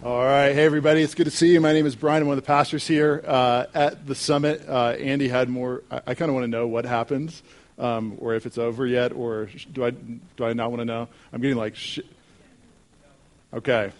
All right. Hey, everybody. It's good to see you. My name is Brian. I'm one of the pastors here uh, at the summit. Uh, Andy had more. I, I kind of want to know what happens, um, or if it's over yet, or do I do I not want to know? I'm getting like, sh- okay.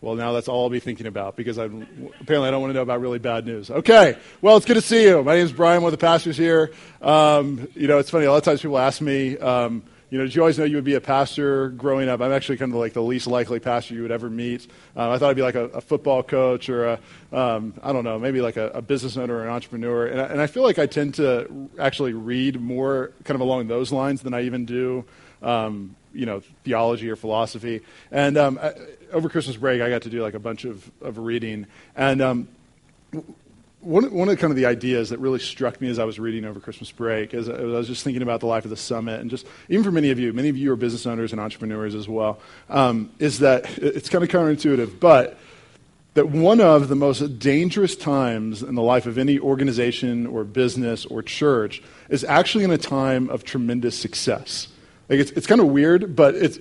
Well, now that's all I'll be thinking about because I apparently I don't want to know about really bad news. Okay. Well, it's good to see you. My name is Brian. One of the pastors here. Um, you know, it's funny. A lot of times people ask me. Um, you know, did you always know you would be a pastor growing up? I'm actually kind of like the least likely pastor you would ever meet. Um, I thought I'd be like a, a football coach or a, um, I don't know, maybe like a, a, business owner or an entrepreneur. And I, and I, feel like I tend to actually read more kind of along those lines than I even do, um, you know, theology or philosophy. And um, I, over Christmas break, I got to do like a bunch of, of reading. And um, one, one of the kind of the ideas that really struck me as I was reading over Christmas break, as I was just thinking about the life of the summit, and just even for many of you, many of you are business owners and entrepreneurs as well, um, is that it's kind of counterintuitive, but that one of the most dangerous times in the life of any organization or business or church is actually in a time of tremendous success. Like it's, it's kind of weird, but it's,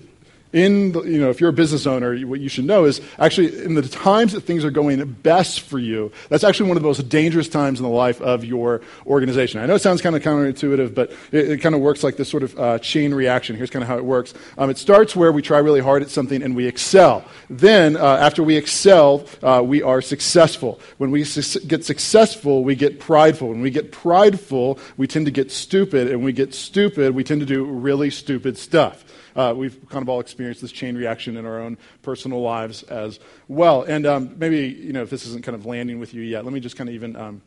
in the, you know if you're a business owner what you should know is actually in the times that things are going best for you that's actually one of the most dangerous times in the life of your organization. I know it sounds kind of counterintuitive but it, it kind of works like this sort of uh, chain reaction. Here's kind of how it works. Um, it starts where we try really hard at something and we excel. Then uh, after we excel uh, we are successful. When we su- get successful we get prideful. When we get prideful we tend to get stupid. And when we get stupid we tend to do really stupid stuff uh, we've kind of all experienced this chain reaction in our own personal lives as well. And um, maybe, you know, if this isn't kind of landing with you yet, let me just kind of even. Um,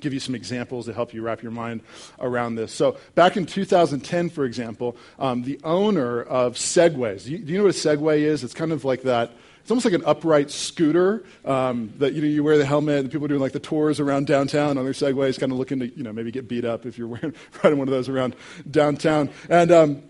give you some examples to help you wrap your mind around this. So, back in 2010, for example, um, the owner of Segways, do you, do you, know what a Segway is? It's kind of like that. It's almost like an upright scooter um, that you know you wear the helmet and people are doing like the tours around downtown on their Segways, kind of looking to you know maybe get beat up if you're wearing, riding one of those around downtown. And um,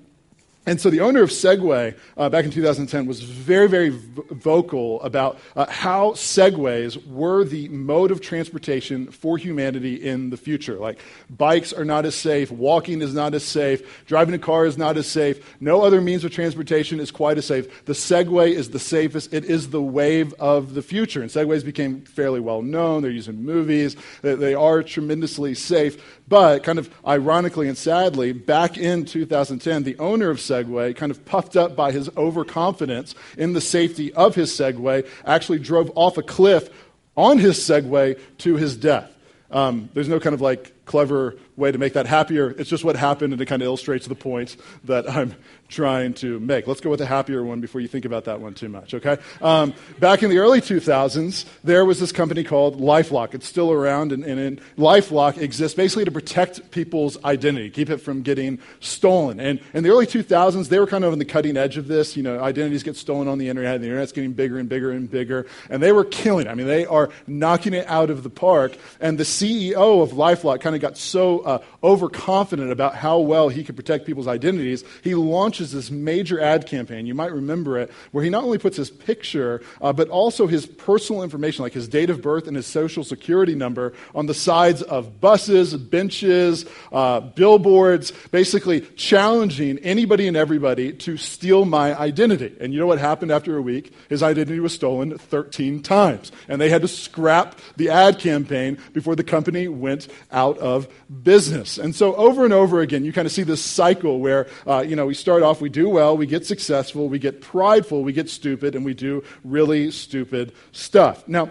and so the owner of Segway uh, back in 2010 was very, very vocal about uh, how Segways were the mode of transportation for humanity in the future. Like, bikes are not as safe, walking is not as safe, driving a car is not as safe, no other means of transportation is quite as safe. The Segway is the safest, it is the wave of the future. And Segways became fairly well known, they're used in movies, they, they are tremendously safe. But, kind of ironically and sadly, back in 2010, the owner of Segway, kind of puffed up by his overconfidence in the safety of his Segway, actually drove off a cliff on his Segway to his death. Um, there's no kind of like clever way to make that happier. It's just what happened, and it kind of illustrates the point that I'm trying to make. Let's go with a happier one before you think about that one too much, okay? Um, back in the early 2000s, there was this company called Lifelock. It's still around, and, and Lifelock exists basically to protect people's identity, keep it from getting stolen. And in the early 2000s, they were kind of on the cutting edge of this. You know, identities get stolen on the internet, and the internet's getting bigger and bigger and bigger, and they were killing it. I mean, they are knocking it out of the park. And the CEO of Lifelock kind of got so uh, overconfident about how well he could protect people's identities, he launches this major ad campaign. You might remember it, where he not only puts his picture, uh, but also his personal information, like his date of birth and his social security number, on the sides of buses, benches, uh, billboards, basically challenging anybody and everybody to steal my identity. And you know what happened after a week? His identity was stolen 13 times. And they had to scrap the ad campaign before the company went out of business. And so over and over again, you kind of see this cycle where, uh, you know, we start off, we do well, we get successful, we get prideful, we get stupid, and we do really stupid stuff. Now,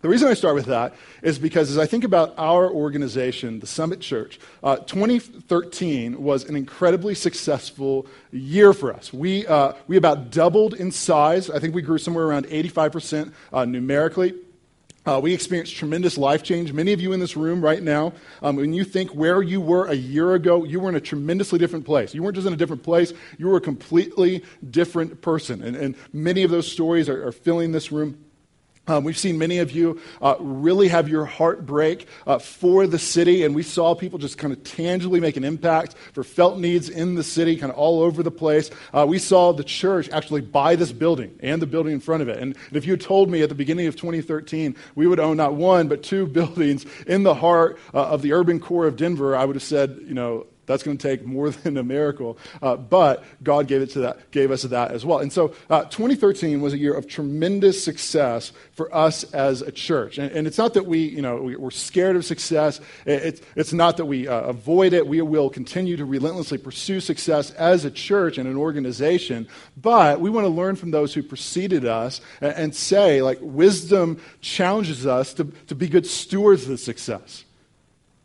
the reason I start with that is because as I think about our organization, the Summit Church, uh, 2013 was an incredibly successful year for us. We, uh, we about doubled in size. I think we grew somewhere around 85% uh, numerically. Uh, we experienced tremendous life change. Many of you in this room right now, um, when you think where you were a year ago, you were in a tremendously different place. You weren't just in a different place, you were a completely different person. And, and many of those stories are, are filling this room. Um, we've seen many of you uh, really have your heart break uh, for the city, and we saw people just kind of tangibly make an impact for felt needs in the city, kind of all over the place. Uh, we saw the church actually buy this building and the building in front of it. And, and if you had told me at the beginning of 2013 we would own not one, but two buildings in the heart uh, of the urban core of Denver, I would have said, you know, That's going to take more than a miracle. Uh, but God gave, it to that, gave us that as well. And so uh, 2013 was a year of tremendous success for us as a church. And, and it's not that we, you know, we, are scared of success. It's, it's not that we uh, avoid it. We will continue to relentlessly pursue success as a church and an organization. But we want to learn from those who preceded us and, and say, like, wisdom challenges us to, to be good stewards of the success.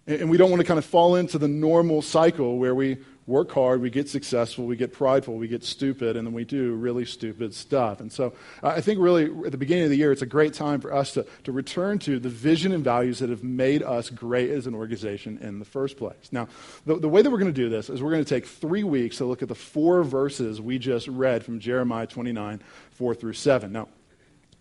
And we don't want to kind of fall into the normal cycle where we work hard, we get successful, we get prideful, we get stupid, and then we do really stupid stuff. And so I think really at the beginning of the year, it's a great time for us to, to return to the vision and values that have made us great as an organization in the first place. Now, the, the way that we're going to do this is we're going to take three weeks to look at the four verses we just read from Jeremiah 29, 4 through 7. Now,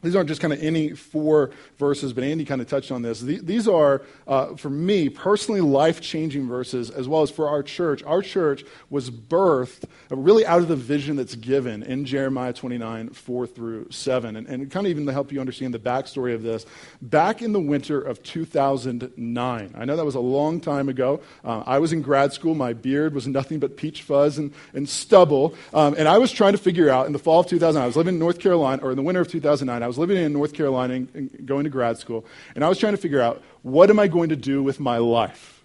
these aren't just kind of any four verses, but Andy kind of touched on this. These are, uh, for me, personally life changing verses, as well as for our church. Our church was birthed really out of the vision that's given in Jeremiah 29, 4 through 7. And, and kind of even to help you understand the backstory of this, back in the winter of 2009, I know that was a long time ago. Uh, I was in grad school. My beard was nothing but peach fuzz and, and stubble. Um, and I was trying to figure out in the fall of 2009, I was living in North Carolina, or in the winter of 2009, I was was living in North Carolina and going to grad school, and I was trying to figure out what am I going to do with my life?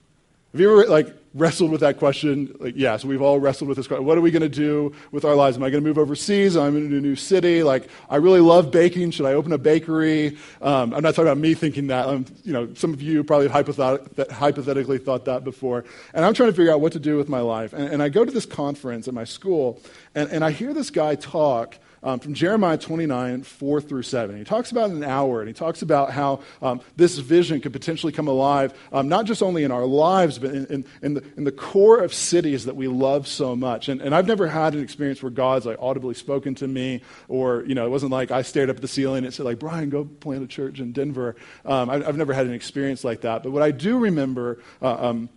Have you ever like wrestled with that question? Like, yes, yeah, so we've all wrestled with this question. What are we going to do with our lives? Am I going to move overseas? Am I'm in a new city. Like, I really love baking. Should I open a bakery? Um, I'm not talking about me thinking that. Um, you know, some of you probably hypothet- hypothetically thought that before. And I'm trying to figure out what to do with my life. And, and I go to this conference at my school, and, and I hear this guy talk um, from Jeremiah 29, 4 through 7. He talks about an hour, and he talks about how um, this vision could potentially come alive, um, not just only in our lives, but in, in, in, the, in, the, core of cities that we love so much. And, and, I've never had an experience where God's like audibly spoken to me, or, you know, it wasn't like I stared up at the ceiling and said, like, Brian, go plant a church in Denver. Um, I, have never had an experience like that. But what I do remember uh, um,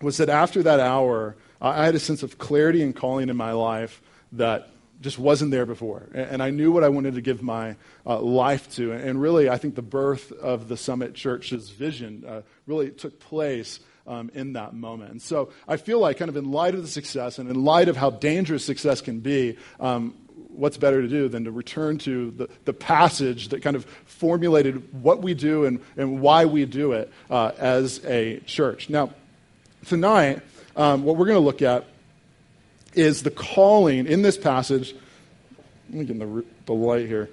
was that after that hour, I had a sense of clarity and calling in my life that just wasn't there before. And, I knew what I wanted to give my uh, life to. And, really, I think the birth of the Summit Church's vision uh, really took place. Um, in that moment. And so I feel like, kind of in light of the success and in light of how dangerous success can be, um, what's better to do than to return to the, the passage that kind of formulated what we do and, and why we do it uh, as a church. Now, tonight, um, what we're going to look at is the calling in this passage. Let me get the, the light here.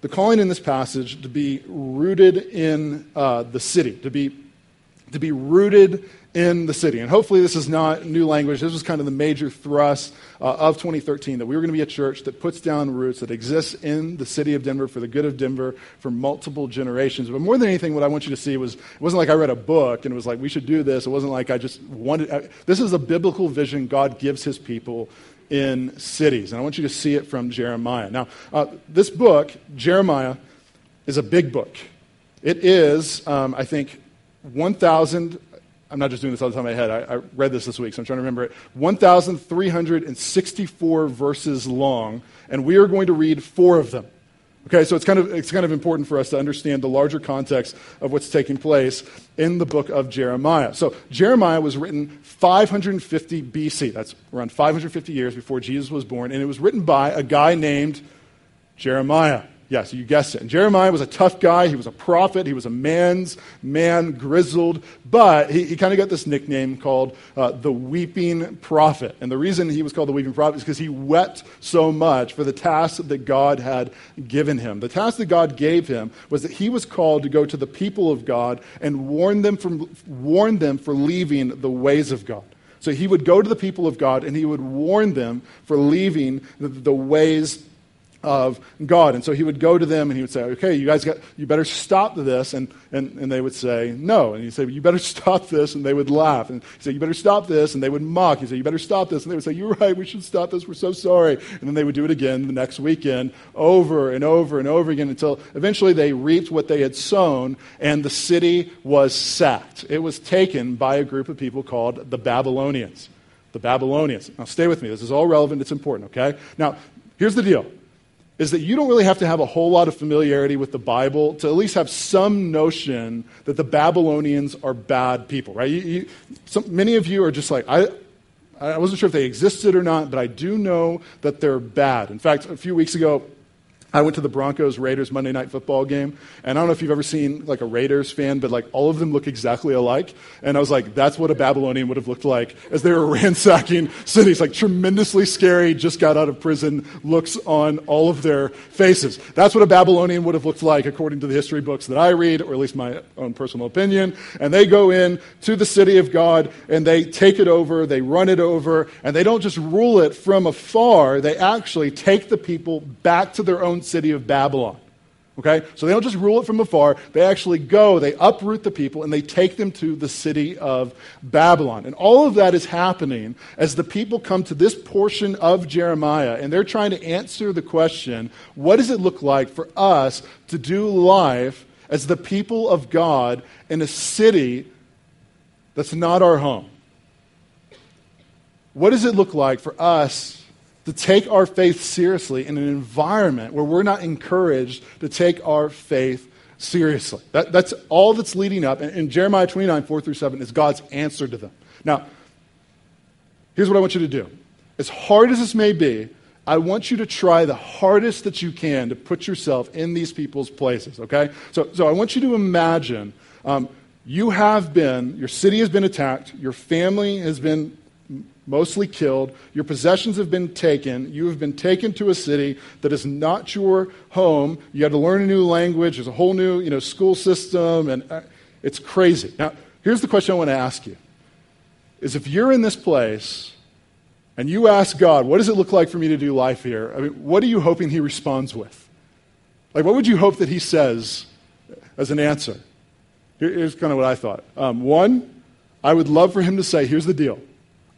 The calling in this passage to be rooted in uh, the city, to be, to be rooted in the city. And hopefully, this is not new language. This was kind of the major thrust uh, of 2013 that we were going to be a church that puts down roots, that exists in the city of Denver for the good of Denver for multiple generations. But more than anything, what I want you to see was it wasn't like I read a book and it was like, we should do this. It wasn't like I just wanted. I, this is a biblical vision God gives his people in cities. And I want you to see it from Jeremiah. Now, uh, this book, Jeremiah, is a big book. It is, um, I think, 1,000 I'm not just doing this all the time in my head. I, I, read this this week, so I'm trying to remember it. 1,364 verses long, and we are going to read four of them. Okay, so it's kind, of, it's kind of important for us to understand the larger context of what's taking place in the book of Jeremiah. So, Jeremiah was written 550 BC. That's around 550 years before Jesus was born, and it was written by a guy named Jeremiah. Yes, you guessed it. And Jeremiah was a tough guy. He was a prophet. He was a man's man, grizzled. But he, he kind of got this nickname called uh, the Weeping Prophet. And the reason he was called the Weeping Prophet is because he wept so much for the task that God had given him. The task that God gave him was that he was called to go to the people of God and warn them, from, warn them for leaving the ways of God. So he would go to the people of God and he would warn them for leaving the, the ways of God. And so he would go to them and he would say, okay, you guys got, you better stop this. And, and, and they would say, no. And he'd say, you better stop this. And they would laugh. And he'd say, you better stop this. And they would mock. He'd say, you better stop this. And they would say, you're right, we should stop this. We're so sorry. And then they would do it again the next weekend over and over and over again until eventually they reaped what they had sown and the city was sacked. It was taken by a group of people called the Babylonians. The Babylonians. Now stay with me. This is all relevant. It's important, okay? Now, here's the deal is that you don't really have to have a whole lot of familiarity with the Bible to at least have some notion that the Babylonians are bad people, right? You, you, some, many of you are just like, I, I wasn't sure if they existed or not, but I do know that they're bad. In fact, a few weeks ago, I went to the Broncos Raiders Monday night football game, and I don't know if you've ever seen like a Raiders fan, but like all of them look exactly alike. And I was like, that's what a Babylonian would have looked like as they were ransacking cities. Like tremendously scary, just got out of prison looks on all of their faces. That's what a Babylonian would have looked like according to the history books that I read, or at least my own personal opinion. And they go in to the city of God and they take it over, they run it over, and they don't just rule it from afar, they actually take the people back to their own own city of Babylon. Okay? So they don't just rule it from afar. They actually go, they uproot the people, and they take them to the city of Babylon. And all of that is happening as the people come to this portion of Jeremiah, and they're trying to answer the question what does it look like for us to do life as the people of God in a city that's not our home? What does it look like for us to take our faith seriously in an environment where we're not encouraged to take our faith seriously. That, that's all that's leading up. And in Jeremiah 29, 4 through 7, is God's answer to them. Now, here's what I want you to do. As hard as this may be, I want you to try the hardest that you can to put yourself in these people's places, okay? So, so I want you to imagine um, you have been, your city has been attacked, your family has been mostly killed. Your possessions have been taken. You have been taken to a city that is not your home. You had to learn a new language. There's a whole new you know, school system, and uh, it's crazy. Now, here's the question I want to ask you is if you're in this place and you ask God, what does it look like for me to do life here? I mean, what are you hoping He responds with? Like, what would you hope that He says as an answer? Here's kind of what I thought. Um, one, I would love for Him to say, here's the deal.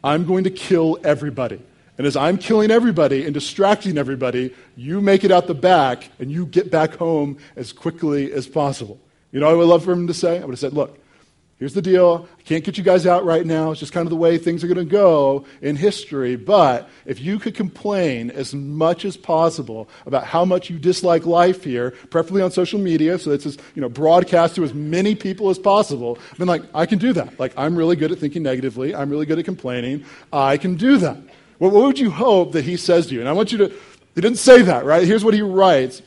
I'm going to kill everybody. And as I'm killing everybody and distracting everybody, you make it out the back and you get back home as quickly as possible. You know I would love for him to say? I would have said, look, here's the deal. I can't get you guys out right now. It's just kind of the way things are going to go in history. But if you could complain as much as possible about how much you dislike life here, preferably on social media, so it's as you know broadcast to as many people as possible, mean, like I can do that. Like I'm really good at thinking negatively. I'm really good at complaining. I can do that. Well, what would you hope that he says to you? And I want you to. He didn't say that, right? Here's what he writes,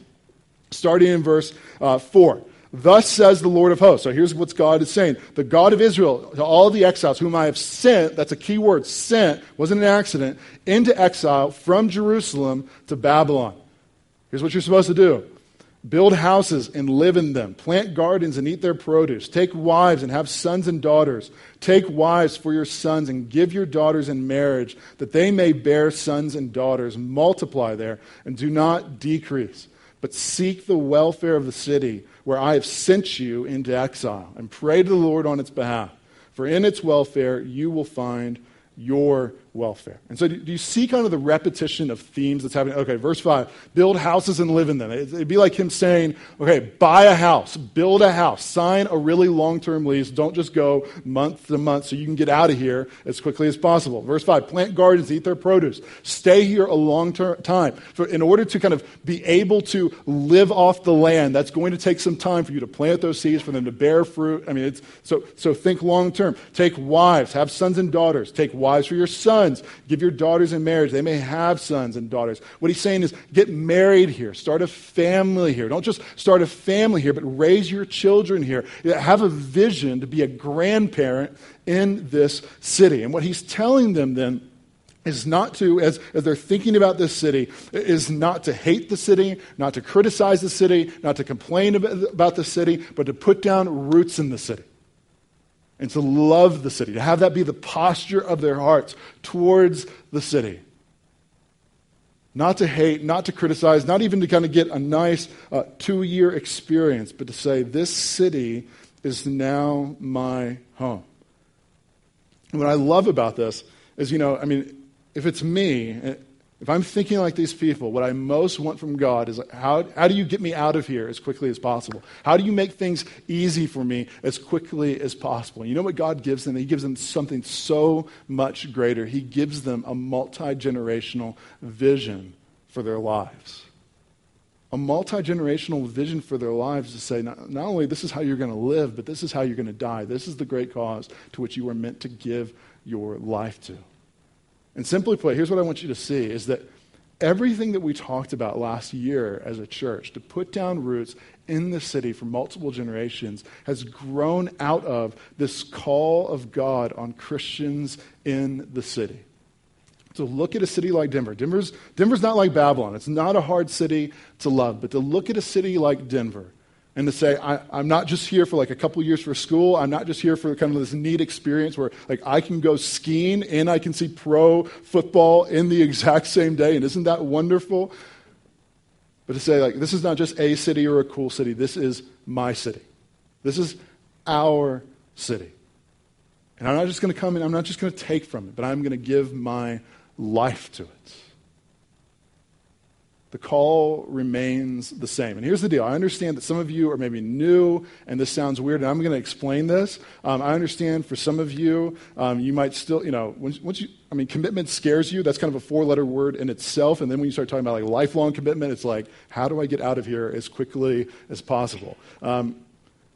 starting in verse uh, four. Thus says the Lord of hosts. So here's what God is saying. The God of Israel, to all the exiles whom I have sent, that's a key word, sent, wasn't an accident, into exile from Jerusalem to Babylon. Here's what you're supposed to do build houses and live in them, plant gardens and eat their produce, take wives and have sons and daughters, take wives for your sons and give your daughters in marriage, that they may bear sons and daughters, multiply there, and do not decrease, but seek the welfare of the city where I have sent you into exile, and pray to the Lord on its behalf. For in its welfare you will find your welfare. And so, do you see kind of the repetition of themes that's happening? Okay, verse 5 build houses and live in them. It'd be like him saying, okay, buy a house, build a house, sign a really long term lease. Don't just go month to month so you can get out of here as quickly as possible. Verse 5 plant gardens, eat their produce, stay here a long term time. In order to kind of be able to live off the land, that's going to take some time for you to plant those seeds, for them to bear fruit. I mean, it's, so, so think long term. Take wives, have sons and daughters, take wives for your sons sons. Give your daughters in marriage. They may have sons and daughters. What he's saying is get married here. Start a family here. Don't just start a family here, but raise your children here. Have a vision to be a grandparent in this city. And what he's telling them then is not to, as, as they're thinking about this city, is not to hate the city, not to criticize the city, not to complain about the city, but to put down roots in the city and to love the city, to have that be the posture of their hearts towards the city. Not to hate, not to criticize, not even to kind of get a nice uh, two year experience, but to say, this city is now my home. And what I love about this is, you know, I mean, if it's me, if I'm thinking like these people, what I most want from God is how, how do you get me out of here as quickly as possible? How do you make things easy for me as quickly as possible? You know what God gives them? He gives them something so much greater. He gives them a multi generational vision for their lives. A multi generational vision for their lives to say, not, not only this is how you're going to live, but this is how you're going to die. This is the great cause to which you were meant to give your life to. And simply put, here's what I want you to see is that everything that we talked about last year as a church to put down roots in the city for multiple generations has grown out of this call of God on Christians in the city. So look at a city like Denver. Denver's, Denver's not like Babylon. It's not a hard city to love, but to look at a city like Denver and to say, I, am not just here for like a couple years for school. I'm not just here for kind of this neat experience where like I can go skiing and I can see pro football in the exact same day. And isn't that wonderful? But to say like, this is not just a city or a cool city. This is my city. This is our city. And I'm not just going to come in, I'm not just going to take from it, but I'm going to give my life to it the call remains the same. And here's the deal I understand that some of you are maybe new and this sounds weird, and I'm going to explain this. Um, I understand for some of you, um, you might still, you know, once, once, you, I mean, commitment scares you. That's kind of a four letter word in itself. And then when you start talking about like lifelong commitment, it's like, how do I get out of here as quickly as possible? Um,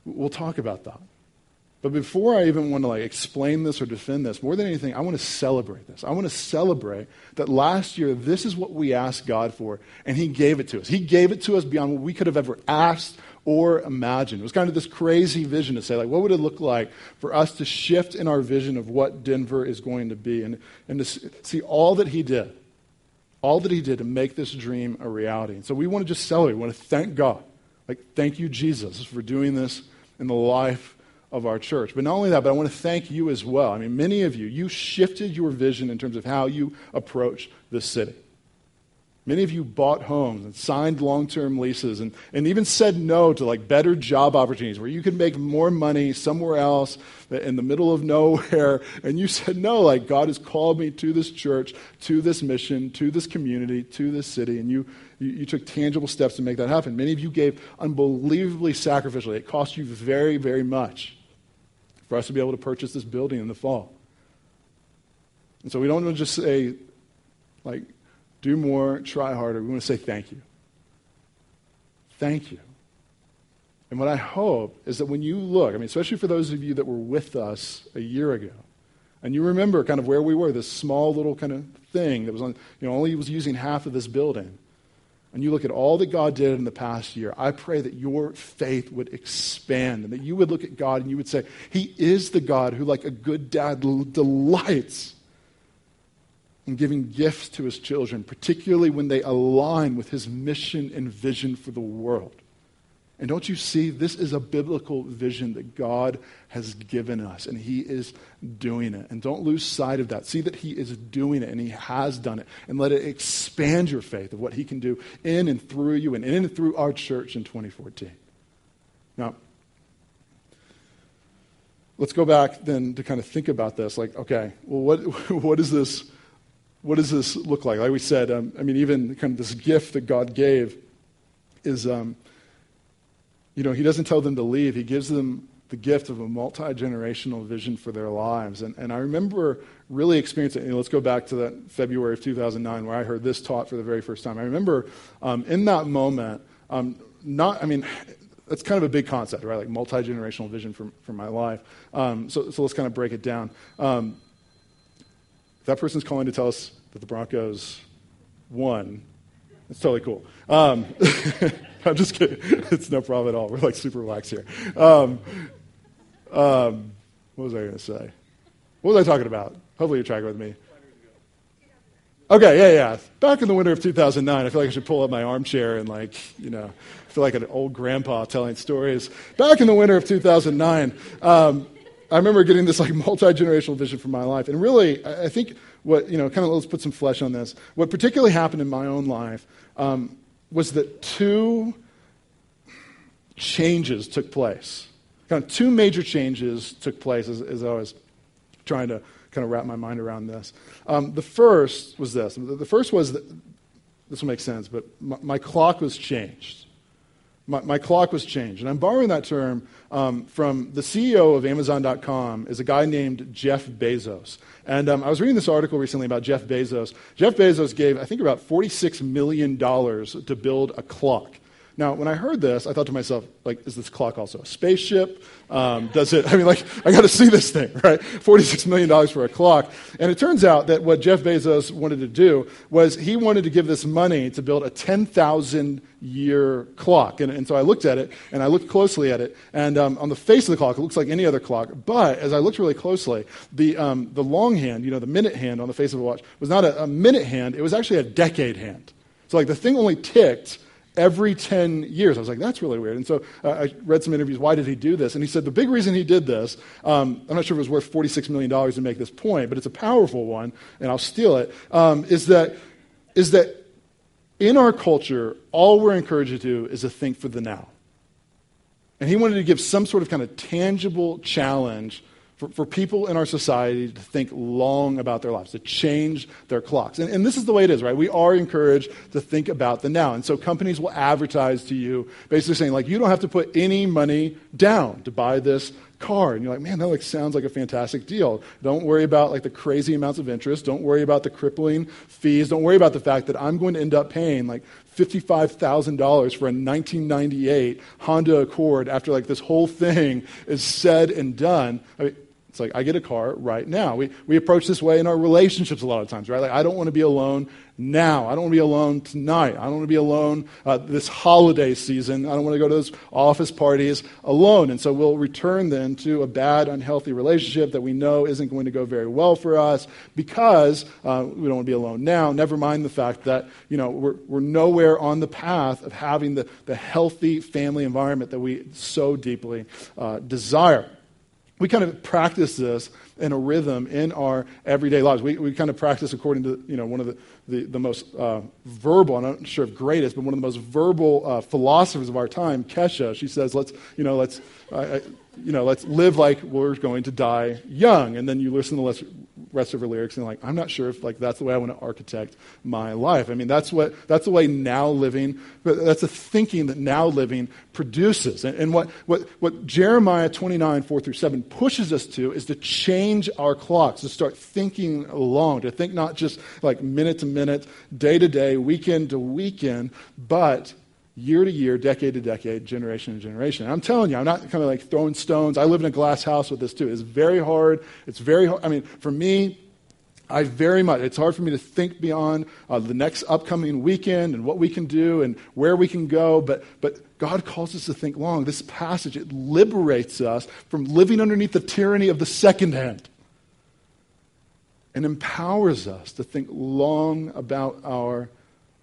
we'll talk about that. But before I even want to like explain this or defend this, more than anything, I want to celebrate this. I want to celebrate that last year this is what we asked God for, and He gave it to us. He gave it to us beyond what we could have ever asked or imagined. It was kind of this crazy vision to say, like, what would it look like for us to shift in our vision of what Denver is going to be, and, and to see all that He did, all that He did to make this dream a reality. And so we want to just celebrate. We want to thank God, like, thank you, Jesus, for doing this in the life of our church. But not only that, but I want to thank you as well. I mean, many of you, you shifted your vision in terms of how you approach the city. Many of you bought homes and signed long term leases and, and even said no to like better job opportunities where you could make more money somewhere else in the middle of nowhere. And you said no, like God has called me to this church, to this mission, to this community, to this city. And you, you, you took tangible steps to make that happen. Many of you gave unbelievably sacrificially. It cost you very, very much for us to be able to purchase this building in the fall. And so we don't want to just say, like, do more, try harder. We want to say thank you. Thank you. And what I hope is that when you look, I mean, especially for those of you that were with us a year ago, and you remember kind of where we were, this small little kind of thing that was on, you know, only was using half of this building and you look at all that God did in the past year, I pray that your faith would expand and that you would look at God and you would say, He is the God who, like a good dad, delights in giving gifts to his children, particularly when they align with his mission and vision for the world. And don't you see, this is a biblical vision that God has given us, and He is doing it. And don't lose sight of that. See that He is doing it, and He has done it. And let it expand your faith of what He can do in and through you, and in and through our church in 2014. Now, let's go back then to kind of think about this. Like, okay, well, what, what is this? What does this look like? Like we said, um, I mean, even kind of this gift that God gave is. Um, you know, he doesn't tell them to leave. He gives them the gift of a multi generational vision for their lives. And, and I remember really experiencing you know, let's go back to that February of 2009 where I heard this taught for the very first time. I remember um, in that moment, um, not, I mean, that's kind of a big concept, right? Like multi generational vision for, for my life. Um, so, so let's kind of break it down. Um, that person's calling to tell us that the Broncos won. It's totally cool. I'm just kidding. It's no problem at all. We're like super relaxed here. Um, um, what was I going to say? What was I talking about? Hopefully you're tracking with me. Okay, yeah, yeah. Back in the winter of 2009, I feel like I should pull up my armchair and, like, you know, feel like an old grandpa telling stories. Back in the winter of 2009, um, I remember getting this, like, multi generational vision for my life. And really, I think what, you know, kind of let's put some flesh on this. What particularly happened in my own life um, was that two changes took place. Kind of two major changes took place as, as I was trying to kind of wrap my mind around this. Um, the first was this. The first was that, this will make sense, but my, my clock was changed. My, my, clock was changed. And I'm borrowing that term um, from the CEO of Amazon.com is a guy named Jeff Bezos. And um, I was reading this article recently about Jeff Bezos. Jeff Bezos gave, I think, about $46 million to build a clock Now, when I heard this, I thought to myself, like, is this clock also a spaceship? Um, does it, I mean, like, I got to see this thing, right? $46 million for a clock. And it turns out that what Jeff Bezos wanted to do was he wanted to give this money to build a 10,000 year clock. And, and, so I looked at it, and I looked closely at it, and um, on the face of the clock, it looks like any other clock. But as I looked really closely, the, um, the long hand, you know, the minute hand on the face of a watch, was not a, a minute hand, it was actually a decade hand. So, like, the thing only ticked every 10 years. I was like, that's really weird. And so uh, I read some interviews. Why did he do this? And he said the big reason he did this, um, I'm not sure if it was worth $46 million to make this point, but it's a powerful one, and I'll steal it. Um, is that, is that in our culture, all we're encouraged to do is to think for the now. And he wanted to give some sort of kind of tangible challenge for, for people in our society to think long about their lives, to change their clocks. And, and this is the way it is, right? We are encouraged to think about the now. And so companies will advertise to you, basically saying, like, you don't have to put any money down to buy this car. And you're like, man, that like, sounds like a fantastic deal. Don't worry about like the crazy amounts of interest. Don't worry about the crippling fees. Don't worry about the fact that I'm going to end up paying like $55,000 for a 1998 Honda Accord after like this whole thing is said and done. I mean, it's like, I get a car right now. We, we approach this way in our relationships a lot of times, right? Like, I don't want to be alone now. I don't want to be alone tonight. I don't want to be alone uh, this holiday season. I don't want to go to those office parties alone. And so we'll return then to a bad, unhealthy relationship that we know isn't going to go very well for us because uh, we don't want to be alone now. Never mind the fact that, you know, we're, we're nowhere on the path of having the, the healthy family environment that we so deeply uh, desire we kind of practice this in a rhythm in our everyday lives. We, we kind of practice according to, you know, one of the, the, the most uh, verbal, I'm not sure if greatest, but one of the most verbal uh, philosophers of our time, Kesha. She says, let's, you know, let's, uh, you know, let's live like we're going to die young. And then you listen to the rest of her lyrics and like, I'm not sure if like that's the way I want to architect my life. I mean, that's what that's the way now living, that's the thinking that now living produces. And, and what, what, what Jeremiah 29, 4 through 7 pushes us to is to change our clocks, to start thinking along, to think not just like minute to minute, day to day, weekend to weekend, but year to year, decade to decade, generation to generation. And I'm telling you, I'm not kind of like throwing stones. I live in a glass house with this too. It's very hard. It's very hard. I mean, for me, I very much, it's hard for me to think beyond uh, the next upcoming weekend and what we can do and where we can go, but, but God calls us to think long. This passage, it liberates us from living underneath the tyranny of the second hand and empowers us to think long about our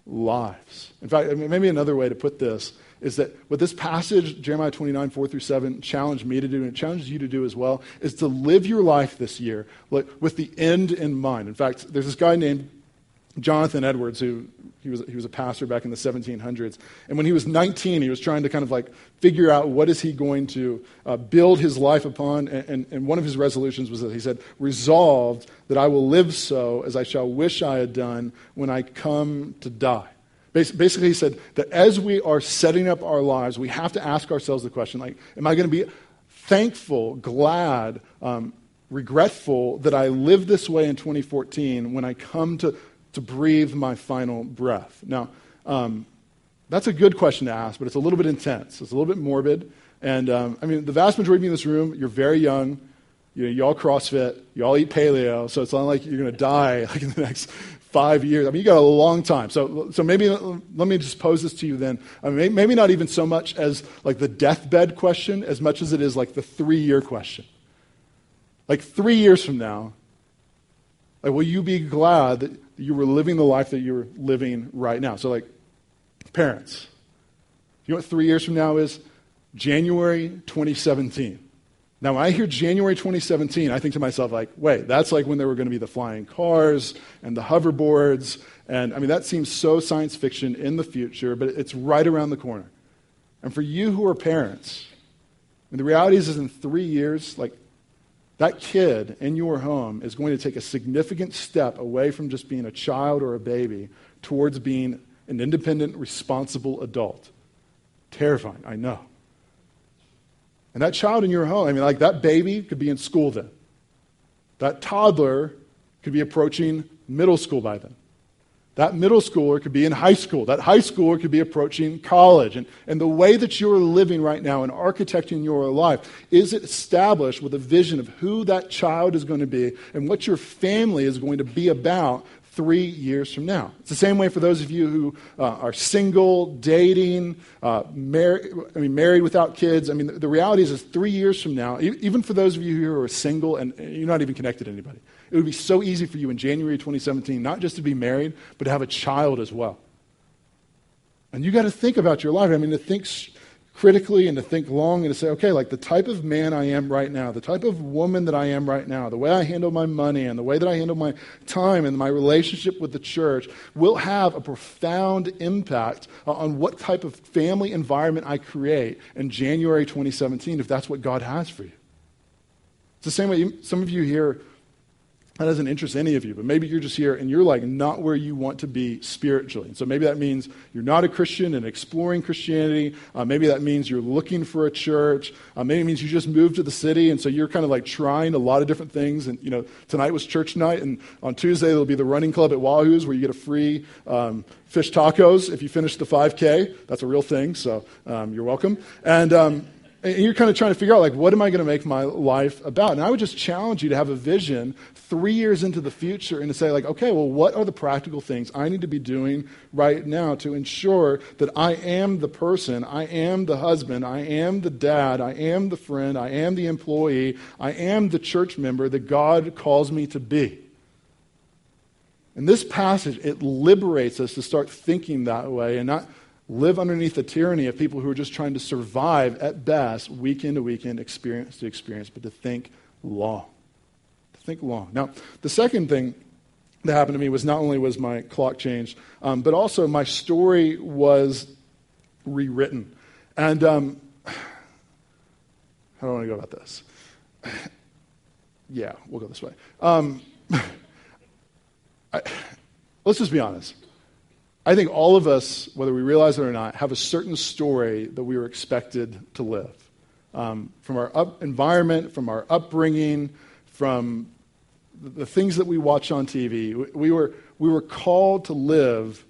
lives. In fact, maybe another way to put this is that what this passage, Jeremiah 29, 4 through 7, challenged me to do, and it challenges you to do as well, is to live your life this year with the end in mind. In fact, there's this guy named Jonathan Edwards, who he was, he was a pastor back in the 1700s. And when he was 19, he was trying to kind of like figure out what is he going to uh, build his life upon. And, and, and one of his resolutions was that he said, resolved that I will live so as I shall wish I had done when I come to die. Basically, he said that as we are setting up our lives, we have to ask ourselves the question, like, am I going to be thankful, glad, um, regretful that I lived this way in 2014 when I come to to breathe my final breath? Now, um, that's a good question to ask, but it's a little bit intense. It's a little bit morbid. And um, I mean, the vast majority of you in this room, you're very young. You, know, you all CrossFit. You all eat paleo. So it's not like you're going to die like in the next five years. I mean, you got a long time. So, so maybe let me just pose this to you then. I mean, maybe not even so much as like the deathbed question, as much as it is like the three-year question. Like three years from now, like, will you be glad that you were living the life that you're living right now. So, like, parents, you know what three years from now is? January 2017. Now, when I hear January 2017, I think to myself, like, wait, that's like when there were going to be the flying cars and the hoverboards. And I mean, that seems so science fiction in the future, but it's right around the corner. And for you who are parents, and the reality is, is in three years, like, that kid in your home is going to take a significant step away from just being a child or a baby towards being an independent, responsible adult. Terrifying, I know. And that child in your home, I mean, like that baby could be in school then. That toddler could be approaching middle school by then. That middle schooler could be in high school. That high schooler could be approaching college. And, and the way that you're living right now and architecting your life, is it established with a vision of who that child is going to be and what your family is going to be about three years from now? It's the same way for those of you who uh, are single, dating, uh, mar- I mean, married without kids. I mean, the, the reality is, is three years from now, e- even for those of you who are single and you're not even connected to anybody, it would be so easy for you in January 2017 not just to be married, but to have a child as well. And you got to think about your life. I mean, to think critically and to think long and to say, okay, like the type of man I am right now, the type of woman that I am right now, the way I handle my money and the way that I handle my time and my relationship with the church will have a profound impact on what type of family environment I create in January 2017 if that's what God has for you. It's the same way some of you here that doesn't interest any of you, but maybe you're just here and you're like not where you want to be spiritually. And so maybe that means you're not a Christian and exploring Christianity. Uh, maybe that means you're looking for a church. Uh, maybe it means you just moved to the city and so you're kind of like trying a lot of different things. And you know, tonight was church night, and on Tuesday there'll be the running club at Wahoo's where you get a free um, fish tacos if you finish the 5K. That's a real thing, so um, you're welcome. And um, and you're kind of trying to figure out, like, what am I going to make my life about? And I would just challenge you to have a vision three years into the future and to say, like, okay, well, what are the practical things I need to be doing right now to ensure that I am the person, I am the husband, I am the dad, I am the friend, I am the employee, I am the church member that God calls me to be? And this passage, it liberates us to start thinking that way and not live underneath the tyranny of people who are just trying to survive at best, week in to weekend, experience to experience, but to think long. To think long. Now, the second thing that happened to me was not only was my clock changed, um, but also my story was rewritten. And um, how do I want to go about this? yeah, we'll go this way. Um, I, let's just be honest. I think all of us, whether we realize it or not, have a certain story that we were expected to live. Um, from our up environment, from our upbringing, from the things that we watch on TV. We were, we were called to live,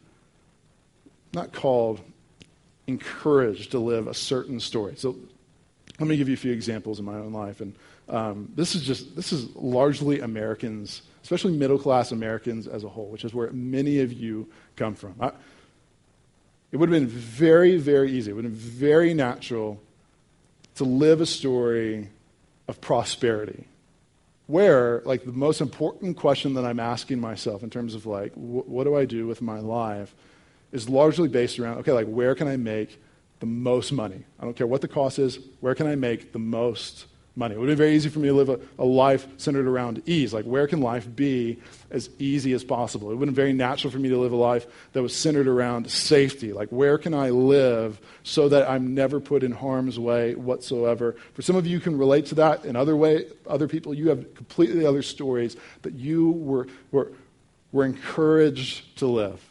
not called, encouraged to live a certain story. So let me give you a few examples in my own life. And um, this is just, this is largely Americans especially middle class Americans as a whole, which is where many of you come from. I, it would have been very, very easy, it would have been very natural to live a story of prosperity. Where, like, the most important question that I'm asking myself in terms of, like, wh- what do I do with my life is largely based around, okay, like, where can I make the most money? I don't care what the cost is, where can I make the most money. It would be very easy for me to live a, a, life centered around ease. Like, where can life be as easy as possible? It would have been very natural for me to live a life that was centered around safety. Like, where can I live so that I'm never put in harm's way whatsoever? For some of you, can relate to that. In other way, other people, you have completely other stories that you were, were, were encouraged to live.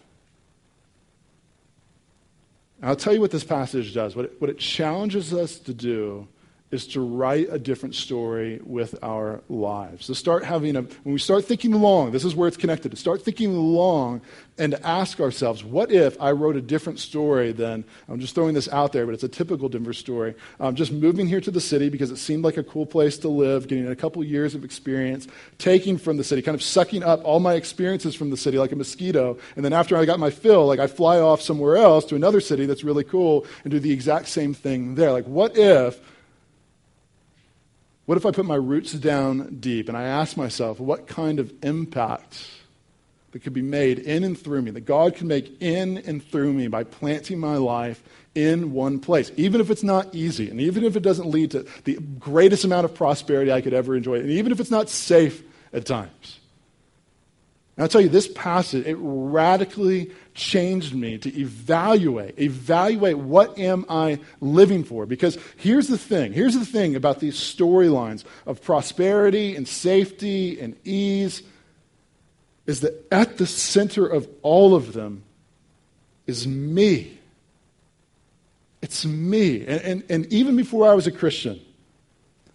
And I'll tell you what this passage does. What it, what it challenges us to do is to write a different story with our lives. To start having a, when we start thinking long, this is where it's connected, to start thinking long and ask ourselves, what if I wrote a different story than, I'm just throwing this out there, but it's a typical Denver story. Um, just moving here to the city because it seemed like a cool place to live, getting a couple years of experience, taking from the city, kind of sucking up all my experiences from the city like a mosquito. And then after I got my fill, like I fly off somewhere else to another city that's really cool and do the exact same thing there. Like, what if what if I put my roots down deep and I ask myself what kind of impact that could be made in and through me, that God can make in and through me by planting my life in one place, even if it's not easy, and even if it doesn't lead to the greatest amount of prosperity I could ever enjoy, and even if it's not safe at times. And I'll tell you, this passage, it radically changed me to evaluate, evaluate what am I living for? Because here's the thing, here's the thing about these storylines of prosperity and safety and ease is that at the center of all of them is me. It's me. And, and, and even before I was a Christian,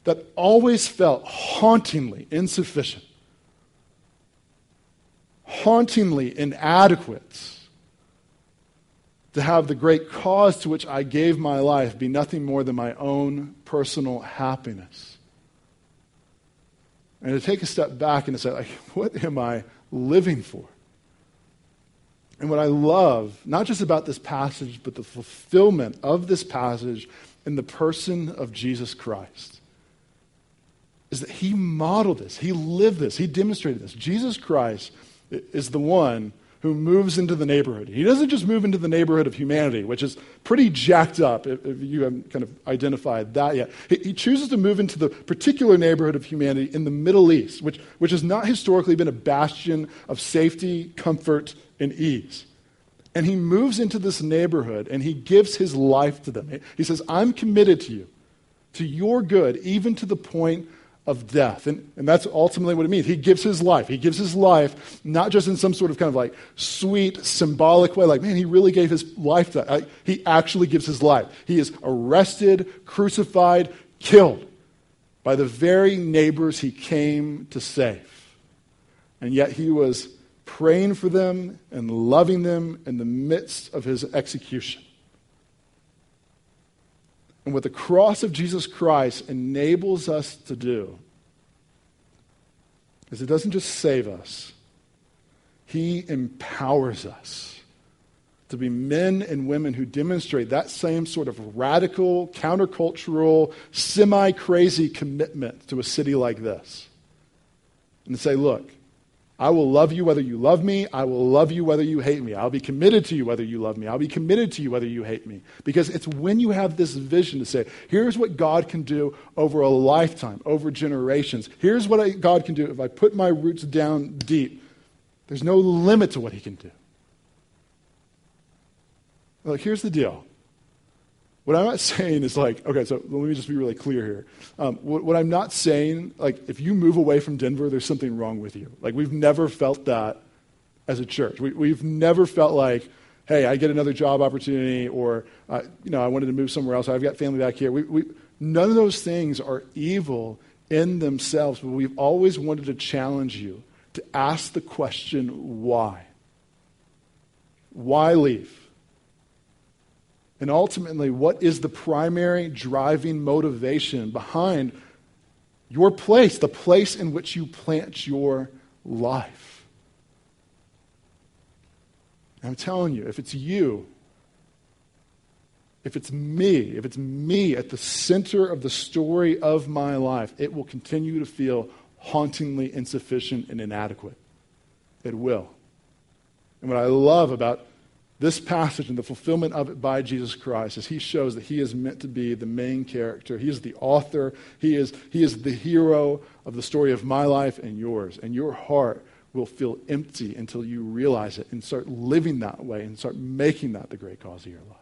that always felt hauntingly insufficient hauntingly inadequate to have the great cause to which I gave my life be nothing more than my own personal happiness. And to take a step back and to say, like, what am I living for? And what I love, not just about this passage, but the fulfillment of this passage in the person of Jesus Christ, is that he modeled this, he lived this, he demonstrated this. Jesus Christ is the one who moves into the neighborhood. He doesn't just move into the neighborhood of humanity, which is pretty jacked up if, if you haven't kind of identified that yet. He, he, chooses to move into the particular neighborhood of humanity in the Middle East, which, which has not historically been a bastion of safety, comfort, and ease. And he moves into this neighborhood and he gives his life to them. He says, I'm committed to you, to your good, even to the point of death. And, and that's ultimately what it means. He gives his life. He gives his life not just in some sort of kind of like sweet, symbolic way, like, man, he really gave his life. He actually gives his life. He is arrested, crucified, killed by the very neighbors he came to save. And yet he was praying for them and loving them in the midst of his execution. And what the cross of Jesus Christ enables us to do is it doesn't just save us, He empowers us to be men and women who demonstrate that same sort of radical, countercultural, semi crazy commitment to a city like this. And say, look, I will love you whether you love me. I will love you whether you hate me. I'll be committed to you whether you love me. I'll be committed to you whether you hate me. Because it's when you have this vision to say, here's what God can do over a lifetime, over generations. Here's what I, God can do if I put my roots down deep. There's no limit to what He can do. Look, here's the deal what I'm not saying is like, okay, so let me just be really clear here. Um, what, what, I'm not saying, like, if you move away from Denver, there's something wrong with you. Like, we've never felt that as a church. We, we've never felt like, hey, I get another job opportunity, or, uh, you know, I wanted to move somewhere else. I've got family back here. We, we, none of those things are evil in themselves, but we've always wanted to challenge you to ask the question, why? Why leave? And ultimately, what is the primary driving motivation behind your place, the place in which you plant your life? I'm telling you, if it's you, if it's me, if it's me at the center of the story of my life, it will continue to feel hauntingly insufficient and inadequate. It will. And what I love about this passage and the fulfillment of it by Jesus Christ as he shows that he is meant to be the main character. He is the author. He is, he is the hero of the story of my life and yours. And your heart will feel empty until you realize it and start living that way and start making that the great cause of your life.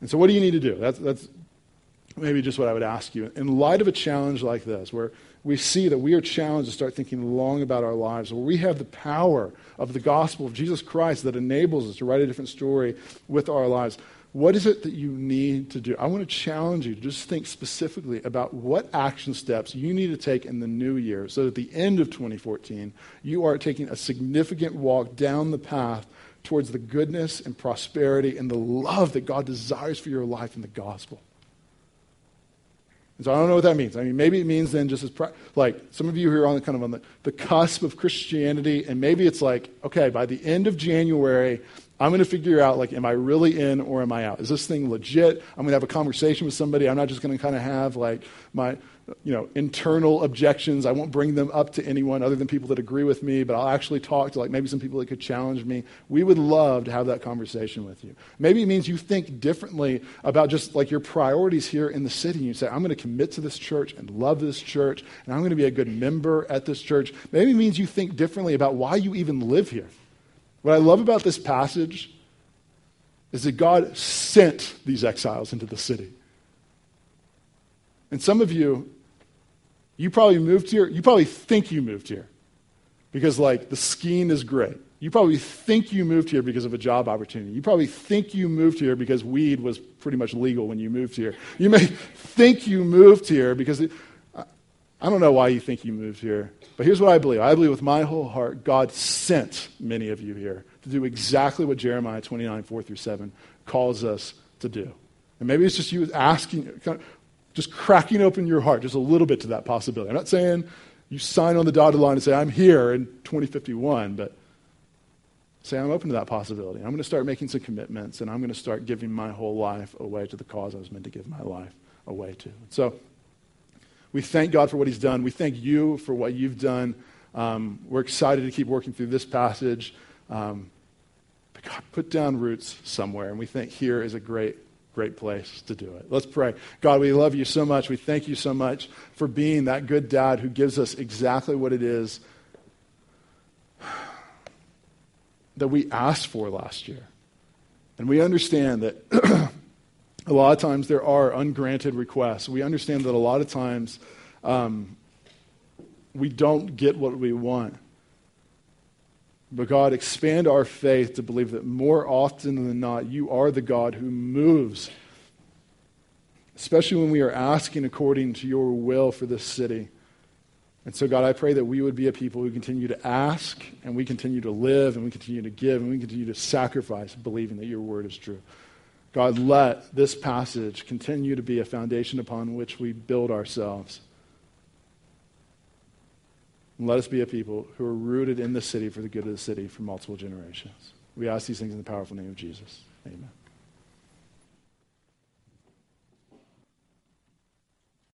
And so, what do you need to do? That's, that's maybe just what I would ask you. In light of a challenge like this, where we see that we are challenged to start thinking long about our lives, where we have the power of the gospel of Jesus Christ that enables us to write a different story with our lives. What is it that you need to do? I want to challenge you to just think specifically about what action steps you need to take in the new year so that at the end of 2014, you are taking a significant walk down the path towards the goodness and prosperity and the love that God desires for your life in the gospel. And so I don't know what that means. I mean, maybe it means then just as, like, some of you here are on the kind of on the, the cusp of Christianity, and maybe it's like, okay, by the end of January, I'm going to figure out, like, am I really in or am I out? Is this thing legit? I'm going to have a conversation with somebody. I'm not just going to kind of have, like, my, you know, internal objections. I won't bring them up to anyone other than people that agree with me, but I'll actually talk to, like, maybe some people that could challenge me. We would love to have that conversation with you. Maybe it means you think differently about just, like, your priorities here in the city. You say, I'm going to commit to this church and love this church, and I'm going to be a good member at this church. Maybe it means you think differently about why you even live here. What I love about this passage is that God sent these exiles into the city. And some of you, you probably moved here, you probably think you moved here because, like, the skiing is great. You probably think you moved here because of a job opportunity. You probably think you moved here because weed was pretty much legal when you moved here. You may think you moved here because it, I don't know why you think you moved here, but here's what I believe. I believe with my whole heart, God sent many of you here to do exactly what Jeremiah 29, 4 through 7 calls us to do. And maybe it's just you asking, kind of just cracking open your heart just a little bit to that possibility. I'm not saying you sign on the dotted line and say, I'm here in 2051, but say, I'm open to that possibility. I'm going to start making some commitments, and I'm going to start giving my whole life away to the cause I was meant to give my life away to. So, we thank God for what He's done. We thank you for what you've done. Um, we're excited to keep working through this passage. Um, but God, put down roots somewhere, and we think here is a great, great place to do it. Let's pray. God, we love you so much. We thank you so much for being that good dad who gives us exactly what it is that we asked for last year. And we understand that a lot of times there are ungranted requests. We understand that a lot of times um, we don't get what we want. But God, expand our faith to believe that more often than not, you are the God who moves, especially when we are asking according to your will for this city. And so, God, I pray that we would be a people who continue to ask, and we continue to live, and we continue to give, and we continue to sacrifice, believing that your word is true. God, let this passage continue to be a foundation upon which we build ourselves. And let us be a people who are rooted in the city for the good of the city for multiple generations. We ask these things in the powerful name of Jesus. Amen.